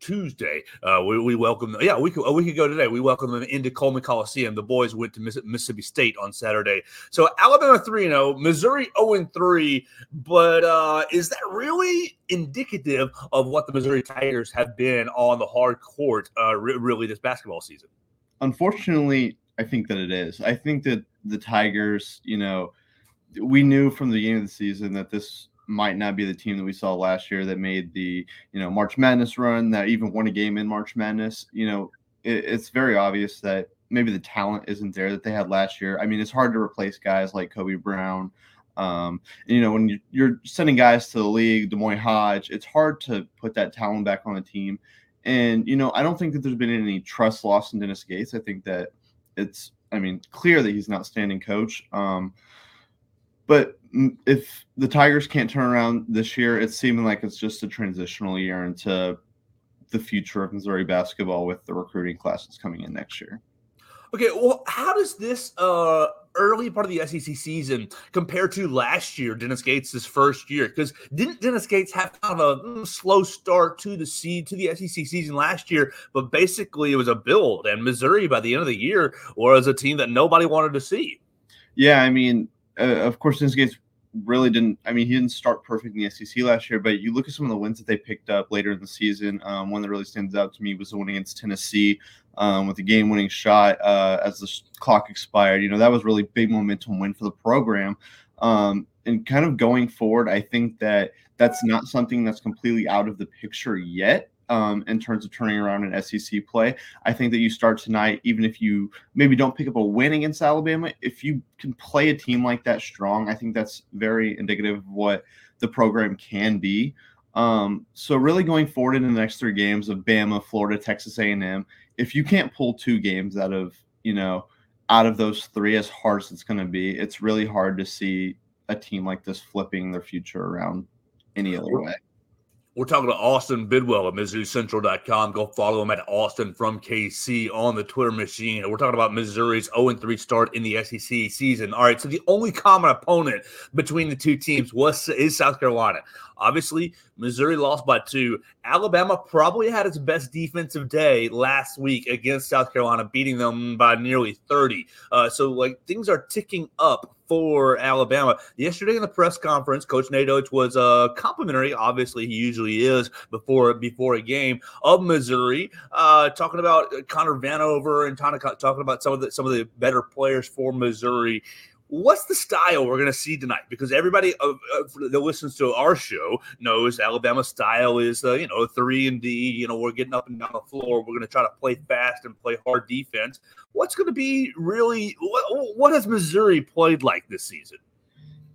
Tuesday. Uh, we, we welcome. Yeah, we could, we could go today. We welcome them into Coleman Coliseum. The boys went to Mississippi State on Saturday. So Alabama 3 0, Missouri 0 3. But uh, is that really indicative of what the Missouri Tigers have been on the hard court uh, re- really this basketball season? Unfortunately, I think that it is. I think that the Tigers, you know, we knew from the beginning of the season that this might not be the team that we saw last year that made the you know March Madness run that even won a game in March Madness. You know, it, it's very obvious that maybe the talent isn't there that they had last year. I mean, it's hard to replace guys like Kobe Brown. Um, and, you know, when you're sending guys to the league, D'Moi Hodge, it's hard to put that talent back on the team. And you know, I don't think that there's been any trust lost in Dennis Gates. I think that it's, I mean, clear that he's an outstanding coach. Um, but if the Tigers can't turn around this year, it's seeming like it's just a transitional year into the future of Missouri basketball with the recruiting classes coming in next year. Okay, well, how does this uh, early part of the SEC season compare to last year, Dennis Gates' first year? Because didn't Dennis Gates have kind of a mm, slow start to the seed to the SEC season last year? But basically, it was a build, and Missouri by the end of the year was a team that nobody wanted to see. Yeah, I mean, uh, of course, Dennis Gates really didn't. I mean, he didn't start perfect in the SEC last year, but you look at some of the wins that they picked up later in the season. Um, one that really stands out to me was the win against Tennessee um, with the game-winning shot uh, as the clock expired. You know, that was really big momentum win for the program. Um, and kind of going forward, I think that that's not something that's completely out of the picture yet um, in terms of turning around an SEC play. I think that you start tonight, even if you maybe don't pick up a win against Alabama, if you can play a team like that strong, I think that's very indicative of what the program can be. Um, so really going forward in the next three games of Bama, Florida, Texas A&M, if you can't pull two games out of you know out of those three, as hard as it's going to be, it's really hard to see a team like this flipping their future around any other way. We're talking to Austin Bidwell at MizzouCentral.com. Go follow him at Austin from KC on the Twitter machine. We're talking about Missouri's 0 3 start in the SEC season. All right, so the only common opponent between the two teams was is South Carolina. Obviously, Missouri lost by two. Alabama probably had its best defensive day last week against South Carolina, beating them by nearly 30. Uh, so, like, things are ticking up for Alabama. Yesterday in the press conference, Coach Oats was uh, complimentary. Obviously, he usually is before before a game of Missouri, uh, talking about Connor Vanover and talking about some of the some of the better players for Missouri what's the style we're going to see tonight? Because everybody uh, uh, that listens to our show knows Alabama style is, uh, you know, three and D. You know, we're getting up and down the floor. We're going to try to play fast and play hard defense. What's going to be really what, what has Missouri played like this season?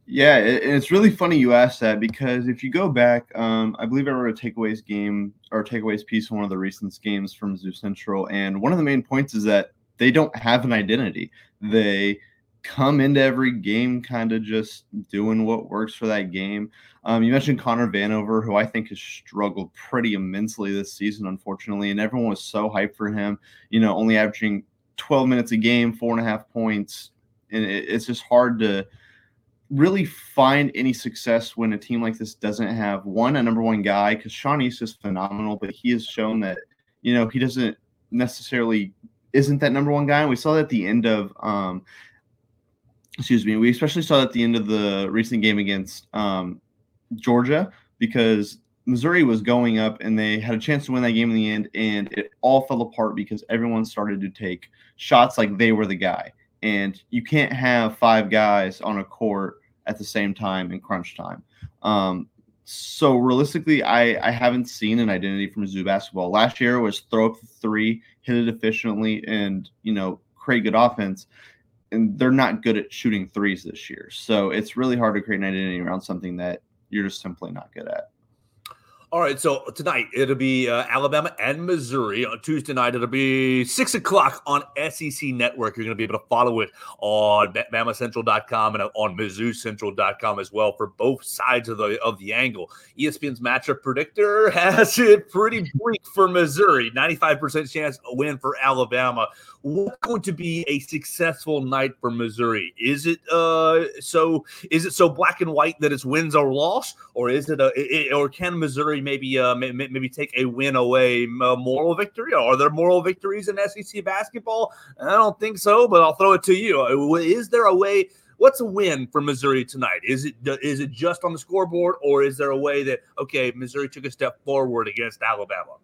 Yeah, and it's really funny you asked that because if you go back, um, I believe I wrote a takeaways game or takeaways piece on one of the recent games from Zoo Central, and one of the main points is that they don't have an identity. They come into every game kind of just doing what works for that game. Um, you mentioned Connor Vanover, who I think has struggled pretty immensely this season, unfortunately, and everyone was so hyped for him. You know, only averaging 12 minutes a game, four and a half points, and it, it's just hard to really find any success when a team like this doesn't have one a number one guy because Sean East is phenomenal, but he has shown that you know he doesn't necessarily isn't that number one guy. And we saw that at the end of um, excuse me, we especially saw that at the end of the recent game against um, Georgia because Missouri was going up and they had a chance to win that game in the end, and it all fell apart because everyone started to take shots like they were the guy. And you can't have five guys on a court at the same time in crunch time. Um, so realistically, I, I haven't seen an identity from Mizzou basketball. Last year was throw up the three, hit it efficiently, and you know create good offense and they're not good at shooting threes this year. So it's really hard to create an identity around something that you're just simply not good at. All right, so tonight it'll be uh, Alabama and Missouri. On Tuesday night, it'll be six o'clock on SEC Network. You're going to be able to follow it on BamaCentral.com and on MizzouCentral.com as well for both sides of the of the angle. ESPN's matchup predictor has it pretty bleak for Missouri. 95% chance a win for Alabama. What's going to be a successful night for Missouri? Is it uh so? Is it so black and white that it's wins or loss, or is it a it, or can Missouri maybe uh, maybe take a win away, a moral victory? Are there moral victories in SEC basketball? I don't think so, but I'll throw it to you. Uh, is there a way? What's a win for Missouri tonight? Is it is it just on the scoreboard, or is there a way that okay, Missouri took a step forward against Alabama?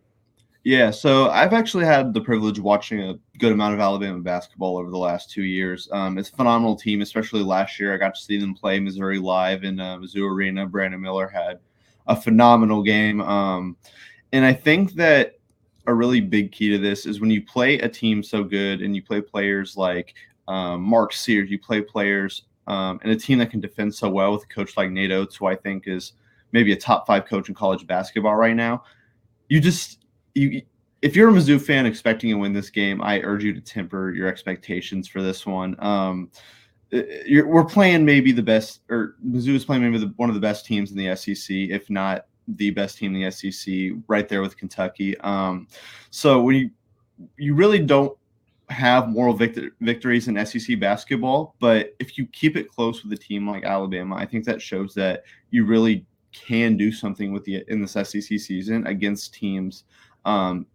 Yeah, so I've actually had the privilege of watching a good amount of Alabama basketball over the last two years. Um, it's a phenomenal team, especially last year. I got to see them play Missouri live in uh, Mizzou Arena. Brandon Miller had a phenomenal game. Um, and I think that a really big key to this is when you play a team so good and you play players like um, Mark Sears, you play players um, and a team that can defend so well with a coach like Nate Oats, who I think is maybe a top five coach in college basketball right now. You just you if you're a Mizzou fan expecting to win this game, I urge you to temper your expectations for this one. Um, we're playing maybe the best, or Mizzou is playing maybe the, one of the best teams in the SEC, if not the best team in the SEC, right there with Kentucky. Um, so when you you really don't have moral victor- victories in SEC basketball, but if you keep it close with a team like Alabama, I think that shows that you really can do something with the in this SEC season against teams um,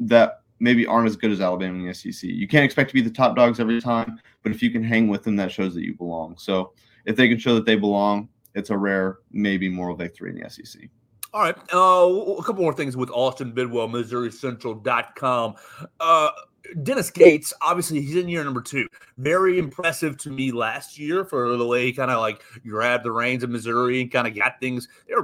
that maybe aren't as good as Alabama in the SEC. You can't expect to be the top dogs every time, but if you can hang with them, that shows that you belong. So if they can show that they belong, it's a rare, maybe moral victory in the SEC. All right. Uh, a couple more things with Austin Bidwell, MizzouCentral.com. Uh, Dennis Gates, obviously, he's in year number two. Very impressive to me last year for the way he kind of like grabbed the reins of Missouri and kind of got things. They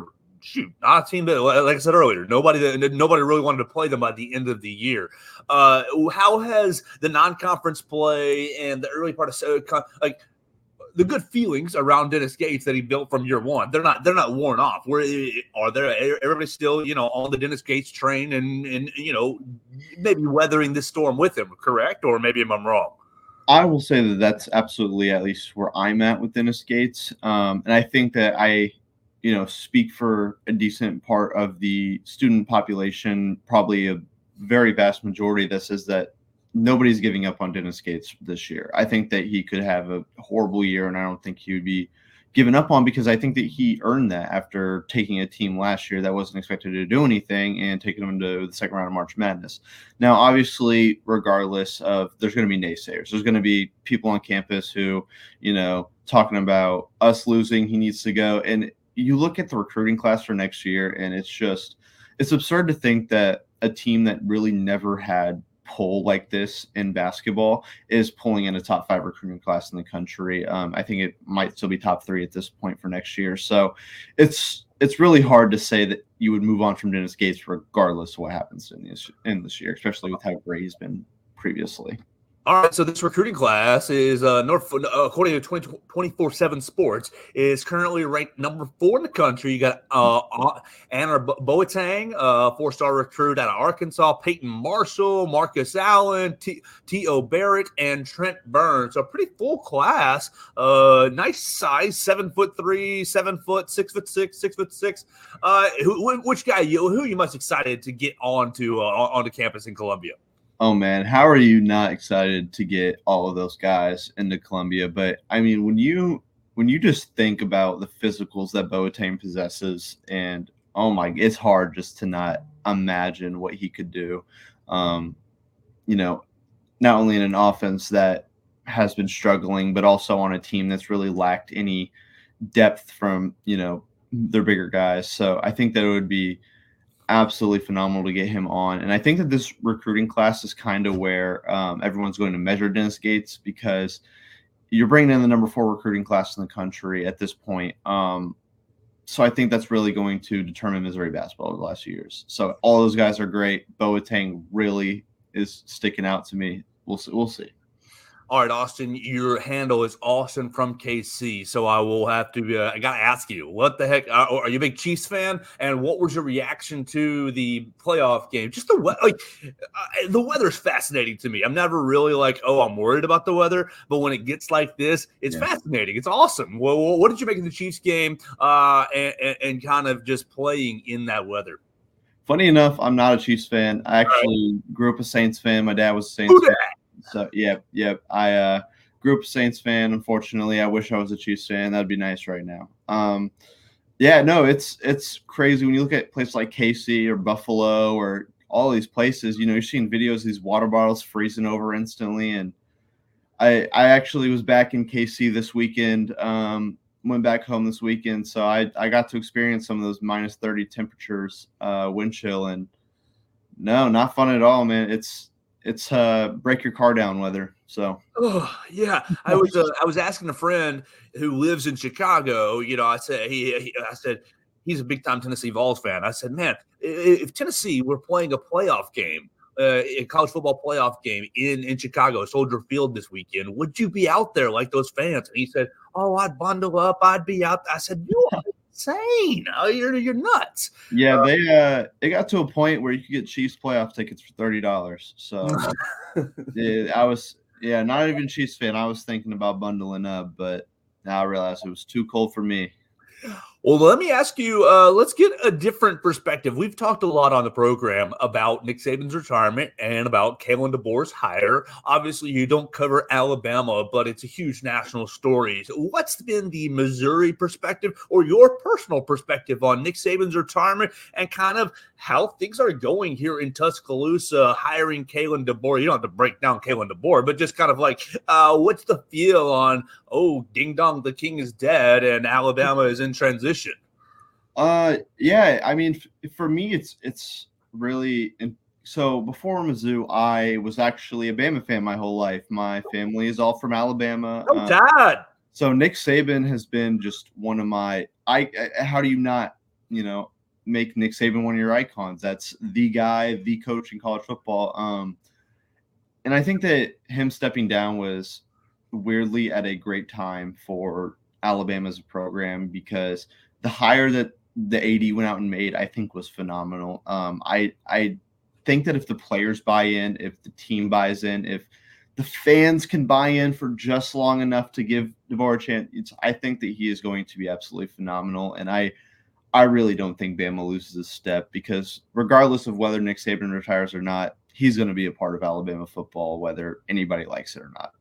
shoot, not team that, like I said earlier, nobody nobody really wanted to play them by the end of the year. Uh, how has the non-conference play and the early part of like the good feelings around Dennis Gates that he built from year one? They're not they're not worn off. Where are there? Everybody's still you know on the Dennis Gates train and and you know maybe weathering this storm with him. Correct, or maybe I'm wrong. I will say that that's absolutely at least where I'm at with Dennis Gates, um, and I think that I you know speak for a decent part of the student population probably a very vast majority that says that nobody's giving up on dennis gates this year. I think that he could have a horrible year and i don't think he would be given up on because i think that he earned that after taking a team last year that wasn't expected to do anything and taking them to the second round of march madness. Now obviously regardless of there's going to be naysayers. There's going to be people on campus who you know talking about us losing he needs to go. And you look at the recruiting class for next year, and it's just it's absurd to think that a team that really never had pull like this in basketball is pulling in a top five recruiting class in the country. Um, I think it might still be top three at this point for next year. So it's it's really hard to say that you would move on from Dennis Gates regardless of what happens in this in this year, especially with how great he's been previously. All right, so this recruiting class is uh, North, uh, according to 24 7 Sports, is currently ranked number four in the country. You got uh, Annor Boateng, uh, four star recruit out of Arkansas, Peyton Marshall, Marcus Allen, T.O. Barrett, and Trent Burns. So, a pretty full class. Uh, nice size, seven foot three, seven foot, six foot six, six foot six. Uh, who, which guy, you, who are you most excited to get onto, uh, onto campus in Columbia? Oh man, how are you not excited to get all of those guys into Columbia? But I mean, when you when you just think about the physicals that Boateng possesses, and oh my, it's hard just to not imagine what he could do. Um, you know, not only in an offense that has been struggling, but also on a team that's really lacked any depth from you know their bigger guys. So I think that it would be absolutely phenomenal to get him on. And I think that this recruiting class is kind of where um, everyone's going to measure Dennis Gates because you're bringing in the number four recruiting class in the country at this point. Um, so I think that's really going to determine Missouri basketball over the last few years. So all those guys are great. Boateng really is sticking out to me. We'll see. We'll see. All right, Austin, your handle is Austin from KC. So I will have to, uh, I got to ask you, what the heck? Uh, are you a big Chiefs fan? And what was your reaction to the playoff game? Just the weather, like, uh, the weather's fascinating to me. I'm never really like, oh, I'm worried about the weather. But when it gets like this, it's yeah. fascinating. It's awesome. Well, what did you make of the Chiefs game uh, and, and, and kind of just playing in that weather? Funny enough, I'm not a Chiefs fan. I actually right. grew up a Saints fan. My dad was a Saints fan. So yeah, yeah. I uh, grew up Saints fan. Unfortunately, I wish I was a Chiefs fan. That'd be nice right now. Um, yeah, no, it's it's crazy when you look at places like KC or Buffalo or all these places. You know, you're seeing videos of these water bottles freezing over instantly, and I I actually was back in KC this weekend. Um, went back home this weekend, so I I got to experience some of those minus thirty temperatures, uh, wind chill, and no, not fun at all, man. It's it's uh break your car down weather. So oh yeah, I was uh, I was asking a friend who lives in Chicago. You know, I said he, he I said he's a big time Tennessee Vols fan. I said, man, if Tennessee were playing a playoff game. Uh, a college football playoff game in in Chicago, Soldier Field this weekend. Would you be out there like those fans? And he said, "Oh, I'd bundle up. I'd be out." I said, "You are insane. Oh, you're you're nuts. Yeah, uh, they uh it got to a point where you could get Chiefs playoff tickets for thirty dollars. So yeah, I was yeah, not even Chiefs fan. I was thinking about bundling up, but now I realized it was too cold for me. Well, let me ask you. Uh, let's get a different perspective. We've talked a lot on the program about Nick Saban's retirement and about Kalen DeBoer's hire. Obviously, you don't cover Alabama, but it's a huge national story. So what's been the Missouri perspective or your personal perspective on Nick Saban's retirement and kind of how things are going here in Tuscaloosa, hiring Kalen DeBoer? You don't have to break down Kalen DeBoer, but just kind of like, uh, what's the feel on? Oh, ding dong, the king is dead, and Alabama is in transition position? Uh, yeah. I mean, f- for me, it's it's really. In- so before Mizzou, I was actually a Bama fan my whole life. My family is all from Alabama. Oh, Dad. So Nick Saban has been just one of my. I. How do you not? You know, make Nick Saban one of your icons. That's the guy, the coach in college football. Um, and I think that him stepping down was weirdly at a great time for Alabama's program because the hire that the AD went out and made, I think, was phenomenal. Um, I I think that if the players buy in, if the team buys in, if the fans can buy in for just long enough to give DeBoer a chance, I think that he is going to be absolutely phenomenal. And I I really don't think Bama loses a step because regardless of whether Nick Saban retires or not, he's going to be a part of Alabama football, whether anybody likes it or not.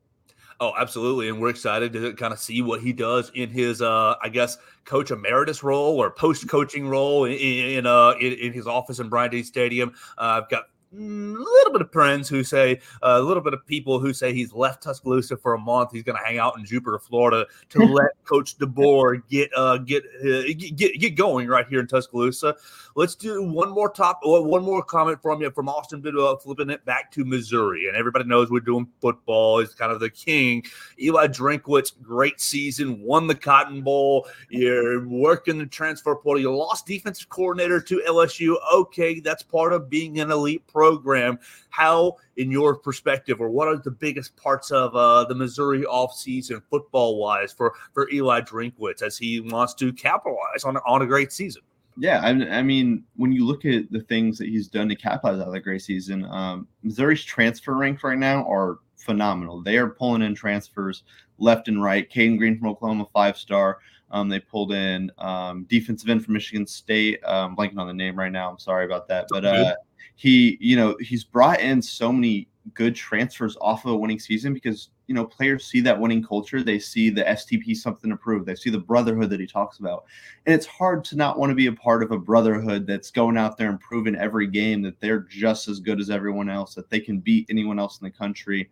Oh, absolutely. And we're excited to kind of see what he does in his, uh, I guess, coach emeritus role or post coaching role in, in, uh, in, in, his office in Bryant Stadium. Uh, I've got a little bit of friends who say a little bit of people who say he's left Tuscaloosa for a month. He's going to hang out in Jupiter, Florida, to let Coach DeBoer get uh, get, uh, get get going right here in Tuscaloosa. Let's do one more top, one more comment from you from Austin, uh, flipping it back to Missouri, and everybody knows we're doing football. He's kind of the king. Eli Drinkwitz, great season, won the Cotton Bowl. You're working the transfer portal. You lost defensive coordinator to LSU. Okay, that's part of being an elite pro program. How, in your perspective, or what are the biggest parts of uh, the Missouri offseason football wise for, for Eli Drinkwitz as he wants to capitalize on, on a great season? Yeah, I, I, mean, when you look at the things that he's done to capitalize on that great season, um, Missouri's transfer ranks right now are phenomenal. They are pulling in transfers left and right. Cayden Green from Oklahoma, five star. Um, they pulled in um, defensive end from Michigan State. I'm blanking on the name right now. I'm sorry about that, but uh, he, you know, he's brought in so many good transfers off of a winning season because you know players see that winning culture. They see the stp something to prove. They see the brotherhood that he talks about. And it's hard to not want to be a part of a brotherhood that's going out there and proving every game that they're just as good as everyone else that they can beat anyone else in the country.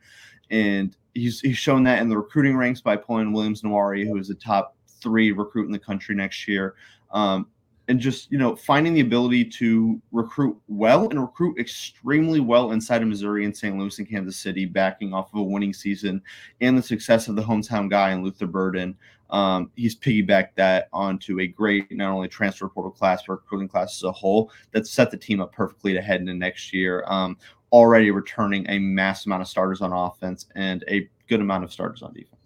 And he's he's shown that in the recruiting ranks by pulling williams Nwaneri, who is a top three recruit in the country next year. Um, and just you know finding the ability to recruit well and recruit extremely well inside of Missouri and St. Louis and Kansas City, backing off of a winning season and the success of the hometown guy and Luther Burden. Um, he's piggybacked that onto a great not only transfer portal class but recruiting class as a whole that set the team up perfectly to head into next year. Um, already returning a mass amount of starters on offense and a good amount of starters on defense.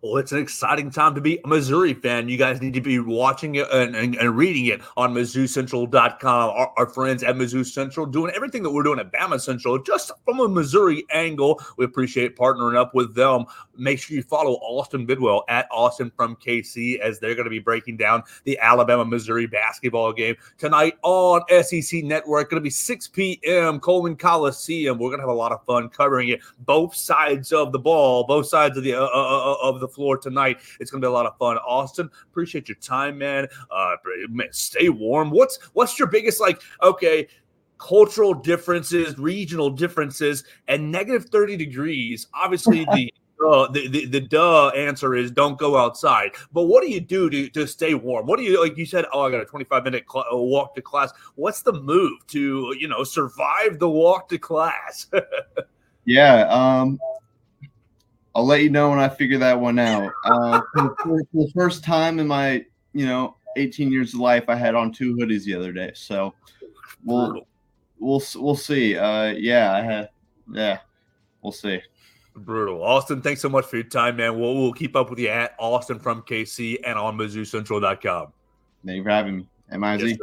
Well, it's an exciting time to be a Missouri fan. You guys need to be watching it and, and, and reading it on MizzouCentral.com. Our, our friends at Mizzou Central doing everything that we're doing at Bama Central just from a Missouri angle. We appreciate partnering up with them. Make sure you follow Austin Bidwell at Austin from KC as they're going to be breaking down the Alabama Missouri basketball game tonight on SEC Network. Going to be 6 p.m. Coleman Coliseum. We're going to have a lot of fun covering it. Both sides of the ball, both sides of the uh, uh, uh of the the floor tonight. It's going to be a lot of fun. Austin, appreciate your time, man. Uh, man, stay warm. What's what's your biggest like? Okay, cultural differences, regional differences, and negative 30 degrees. Obviously, the uh, the, the, the duh answer is don't go outside. But what do you do to, to stay warm? What do you like? You said, oh, I got a 25 minute cl- uh, walk to class. What's the move to you know survive the walk to class? yeah, um, I'll let you know when I figure that one out. Uh, for, for, the first time in my, you know, 18 years of life, I had on two hoodies the other day. So we'll we'll we'll see. Uh, yeah, I had yeah, we'll see. Brutal. Austin, thanks so much for your time, man. We'll, we'll keep up with you at Austin from KC and on MizzouCentral.com. Thank you for having me. M-I-Z. Yes,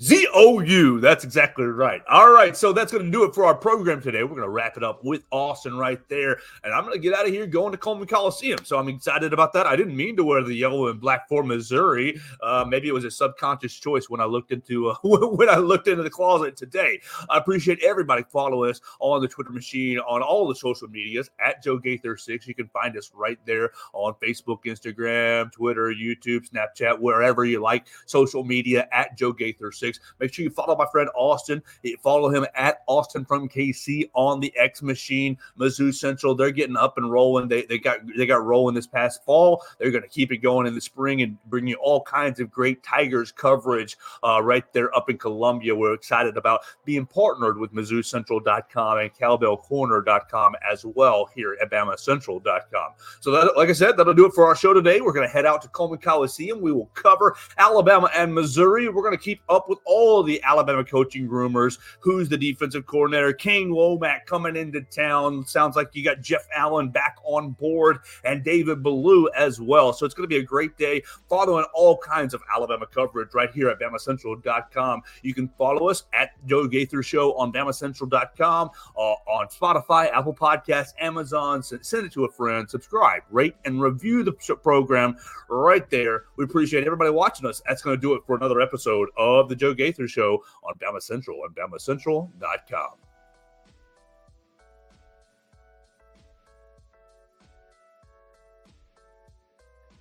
Z O U. That's exactly right. All right. So that's going to do it for our program today. We're going to wrap it up with Austin right there. And I'm going to get out of here going to Coleman Coliseum. So I'm excited about that. I didn't mean to wear the yellow and black for Missouri. Uh, maybe it was a subconscious choice when I looked into uh, when I looked into the closet today. I appreciate everybody follow us on the Twitter machine, on all the social medias at Joe Gaither6. You can find us right there on Facebook, Instagram, Twitter, YouTube, Snapchat, wherever you like social media at Joe Gaither6. Make sure you follow my friend Austin. Follow him at Austin from KC on the X Machine, Mizzou Central. They're getting up and rolling. They, they got they got rolling this past fall. They're going to keep it going in the spring and bring you all kinds of great Tigers coverage uh, right there up in Columbia. We're excited about being partnered with MizzouCentral.com and CowbellCorner.com as well here at BamaCentral.com. So, that, like I said, that'll do it for our show today. We're going to head out to Coleman Coliseum. We will cover Alabama and Missouri. We're going to keep up with all the Alabama coaching rumors. Who's the defensive coordinator? Kane Wommack coming into town. Sounds like you got Jeff Allen back on board and David Ballou as well. So it's going to be a great day following all kinds of Alabama coverage right here at BamaCentral.com. You can follow us at Joe Gaither Show on BamaCentral.com, uh, on Spotify, Apple Podcasts, Amazon. Send it to a friend, subscribe, rate, and review the program right there. We appreciate everybody watching us. That's going to do it for another episode of the Joe Gaither Show on Bama Central and BamaCentral.com.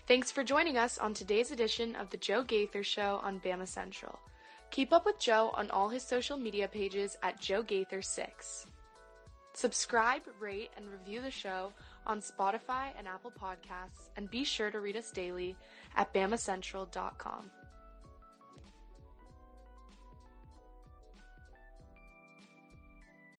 Thanks for joining us on today's edition of the Joe Gaither Show on Bama Central. Keep up with Joe on all his social media pages at Joe Gaither6. Subscribe, rate, and review the show on Spotify and Apple Podcasts, and be sure to read us daily at BamaCentral.com.